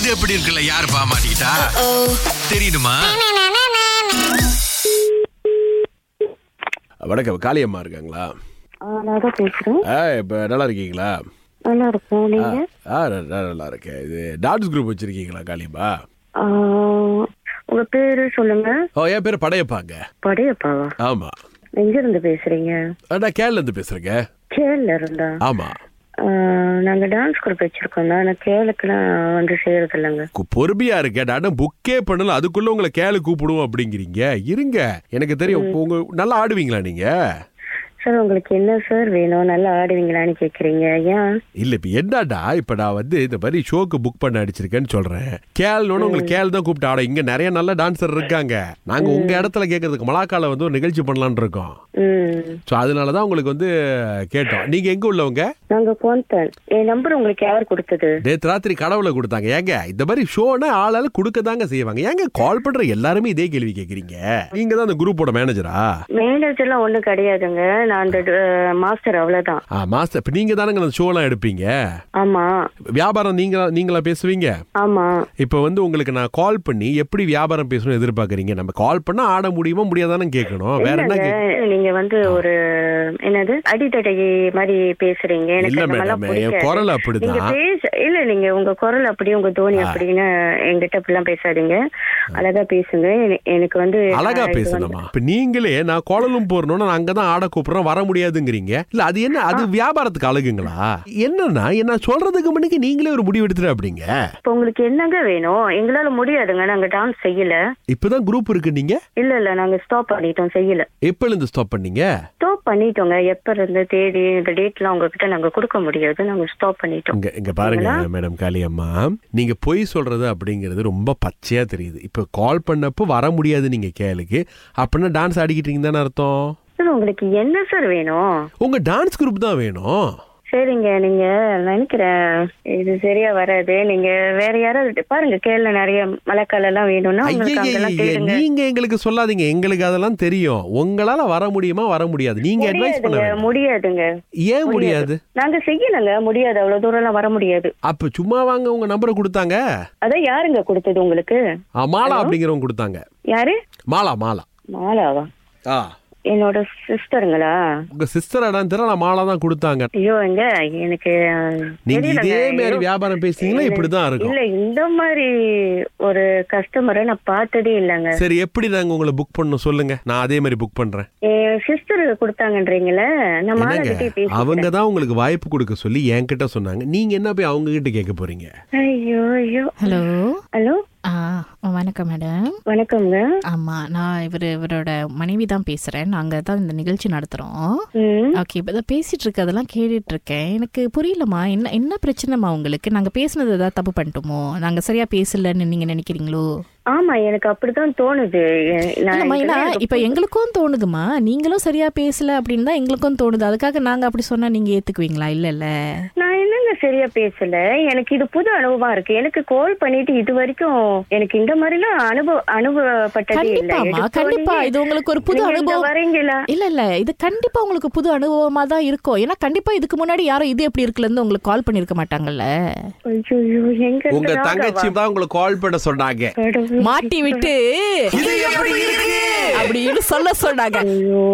இது எப்படி இருக்குல்ல? யாரு பாமாட்டா தெரியணுமா வணக்கம். காளியம்மா இருக்காங்களா? ஆ, நான் தான் பேசுறேன். ஆ இப்போ நல்லா இருக்கீங்களா? நல்லா இருக்கும் நீங்க? ஆ நான் நான் நல்லா இருக்கேன். இது டான்ஸ் குரூப் வச்சிருக்கீங்களா காளியம்மா? உங்க பேரு சொல்லுங்க. ஓ என் பேர் படையப்பாங்க. படையப்பாவா? ஆமா. எங்க இருந்து பேசுறீங்க? நான் கேரள இருந்து பேசுறேங்க. கேரள இருந்தா? ஆமா. ஆ, நாங்க டான்ஸ் குரூப் வச்சிருக்கோம் நான் கேளுக்குலாம் வந்து செய்யறது இல்லைங்க பொறுமையா இருக்கேன் நான் புக்கே பண்ணல. அதுக்குள்ள உங்களை கேளு கூப்பிடுவோம் அப்படிங்கிறீங்க. இருங்க. எனக்கு தெரியும் உங்க நல்லா ஆடுவீங்களா நீங்க? சார் உங்களுக்கு என்ன சார் வேணும்? நல்லா ஆடுவீங்களான்னு கேக்குறீங்க. ஏன்? இல்ல இப்ப என்னடா? இப்ப நான் வந்து இந்த மாதிரி ஷோக்கு புக் பண்ண அடிச்சிருக்கேன்னு சொல்றேன். கேள்னு உங்களுக்கு கேள் தான் கூப்பிட்டு ஆட இங்க நிறைய நல்ல டான்சர் இருக்காங்க. நாங்க உங்க இடத்துல கேட்கறதுக்கு மலாக்கால வந்து ஒரு நிகழ்ச்சி பண்ணலாம்னு இருக்கோம். ஸோ அதனாலதான் உங்களுக்கு வந்து கேட்டோம். நீங்க எங்க உள்ளவங்க நாங்க போன்தன் என் நம்பர் உங்களுக்கு யார் கொடுத்தது? நேத்து ராத்திரி கடவுளை கொடுத்தாங்க. ஏங்க இந்த மாதிரி ஷோனா ஆளால கொடுக்க தாங்க செய்வாங்க. ஏங்க கால் பண்ற எல்லாருமே இதே கேள்வி கேக்குறீங்க. நீங்க தான் அந்த குரூப்போட மேனேஜரா மேனேஜர்லாம் ஒண்ணும் கிடையாதுங்க. நான் அந்த மாஸ்டர் அவ்வளவுதான். ஆ மாஸ்டர் இப்ப நீங்க தானங்க அந்த ஷோலாம் எடுப்பீங்க? ஆமா. வியாபாரம் நீங்க நீங்களா பேசுவீங்க? ஆமா. இப்போ வந்து உங்களுக்கு நான் கால் பண்ணி எப்படி வியாபாரம் பேசணும் எதிர்பார்க்கறீங்க? நம்ம கால் பண்ணா ஆட முடியுமா முடியாதானே கேட்கணும். வேற என்ன நீங்க வந்து ஒரு என்னது? அடித்தடை மாதிரி பேசுறீங்க. எனக்கு இல்ல மேடம் என். குரல் அப்படிதான். பேச இல்ல நீங்க உங்க குரல் அப்படி உங்க தோனி அப்படின்னு என்கிட்ட அப்படிலாம் பேசாதீங்க. அழகா பேசுங்க. என- எனக்கு வந்து அழகா பேசணுமா இப்ப நீங்களே நான் கோலலும் போறணும்னு நான் அங்கதான் ஆட கூப்பிடுறேன். வர முடியாதுங்கிறீங்க? இல்ல அது என்ன அது வியாபாரத்துக்கு அழகுங்களா? என்னன்னா என்ன சொல்றதுக்கு முன்னாடி நீங்களே ஒரு முடிவு எடுத்துட்டு அப்படிங்க. இப்ப உங்களுக்கு என்னங்க வேணும்? எங்களால முடியாதுங்க. நாங்க டான்ஸ் செய்யல. இப்பதான் குரூப் இருக்கு நீங்க? இல்ல இல்ல நாங்க ஸ்டாப் பண்ணிட்டோம் செய்யல. எப்ப இருந்து ஸ்டாப் பண்ணீங்க? ஸ்டாப் பண்ணிட்டோங்க. எப்ப இருந்து தேதி இந்த டேட்லாம் உங்ககிட்ட நாங்க கொடுக்க முடியாது. நாங்க ஸ்டாப் பண்ணிட்டோம். இங்க பாருங்க மேடம் காளியம்மா. நீங்க பொய் சொல்றது அப்படிங்கிறது ரொம்ப பச்சையா தெரியுது. இப்ப கால் பண்ணப்போ வர முடியாது நீங்க கேளுக்கு. அப்படின்னா டான்ஸ் ஆடிக்கிட்டீங்க தானே அர்த்தம்? உங்களுக்கு என்ன சார் வேணும்? உங்க டான்ஸ் குரூப் தான் வேணும். சரிங்க நீங்க நினைக்கிறேன் இது சரியா வராது. நீங்க வேற யாராவது பாருங்க கேரள நிறைய மழைக்கால எல்லாம் வேணும்னா நீங்க எங்களுக்கு சொல்லாதீங்க. எங்களுக்கு அதெல்லாம் தெரியும். உங்களால வர முடியுமா வர முடியாது. நீங்க அட்வைஸ் பண்ண முடியாதுங்க. ஏன் முடியாது. நாங்க செய்யலங்க முடியாது. அவ்வளவு தூரம் எல்லாம் வர முடியாது. அப்ப சும்மா வாங்க உங்க நம்பரை கொடுத்தாங்க? அதான் யாருங்க கொடுத்தது உங்களுக்கு? மாலா அப்படிங்கிறவங்க கொடுத்தாங்க. யாரு? மாலா மாலா. மாலாவா? ஆ. என்னோட சிஸ்டருங்களா உங்க சிஸ்டர் இடம் தெரியல நான் மாலா தான் கொடுத்தாங்க. ஐயோ எங்க எனக்கு நீங்க. இதே மாதிரி. வியாபாரம் பேசுனீங்களா? இப்படிதான் இருக்கும். இல்ல இந்த மாதிரி ஒரு கஸ்டமரை நான் பார்த்ததே இல்லைங்க. சரி எப்படி நாங்க உங்களை புக் பண்ணணும் சொல்லுங்க. நான் அதே மாதிரி புக் பண்றேன். சிஸ்டர் கொடுத்தாங்கன்றீங்களே? நான் மாலா கிட்டே பேசி அவங்க தான் உங்களுக்கு வாய்ப்பு கொடுக்க சொல்லி என்கிட்ட சொன்னாங்க. நீங்க என்ன போய் அவங்க கிட்ட கேட்க போறீங்க? ஐயோ ஐயோ. Hello hello? வணக்கம் மேடம். வணக்கம்ங்க. ஆமாம் நான் இவர் இவரோட மனைவி தான் பேசுகிறேன் நாங்கள் தான் இந்த நிகழ்ச்சி நடத்துகிறோம் ம். ஓகே இப்போ தான் பேசிகிட்டு இருக்கதெல்லாம் கேட்டுட்டு இருக்கேன். எனக்கு புரியலம்மா என்ன என்ன பிரச்சனைமா உங்களுக்கு? நாங்கள் பேசுனது ஏதாவது தப்பு பண்ணிட்டோமோ? நாங்கள் சரியாக பேசலன்னு நீங்கள் நினைக்கிறீங்களோ? ஆமா எனக்கு அப்படிதான் தோணுது. இப்போ எங்களுக்கும் தோணுதுமா நீங்களும் சரியாக பேசல அப்படின்னு தான் எங்களுக்கும் தோணுது. அதுக்காக நாங்கள் அப்படி சொன்னால் நீங்கள் ஏற்றுக்குவீங்களா இல்லைல்ல நான் என்னங்க சரியா பேசல. எனக்கு இது புது அனுபவமா இருக்கு. எனக்கு கால் பண்ணிட்டு இது வரைக்கும் எனக்கு இந்த மாதிரி எல்லாம் அனுபவ அனுபவப்பட்டதே இல்ல. கண்டிப்பா. இது உங்களுக்கு ஒரு புது அனுபவம். வரீங்களா இல்ல இல்ல. இது கண்டிப்பா உங்களுக்கு புது அனுபவமா தான் இருக்கும். ஏன்னா கண்டிப்பா இதுக்கு முன்னாடி யாரும் இது எப்படி இருக்குல இருந்து உங்களுக்கு கால் பண்ணிருக்க மாட்டாங்கல்ல. உங்க தங்கச்சி? தான் உங்களுக்கு கால் பண்ண சொன்னாங்க. மாட்டி விட்டு. இது எப்படி இருக்கு? அப்படின்னு சொல்ல சொன்னாங்க. ஐயோ.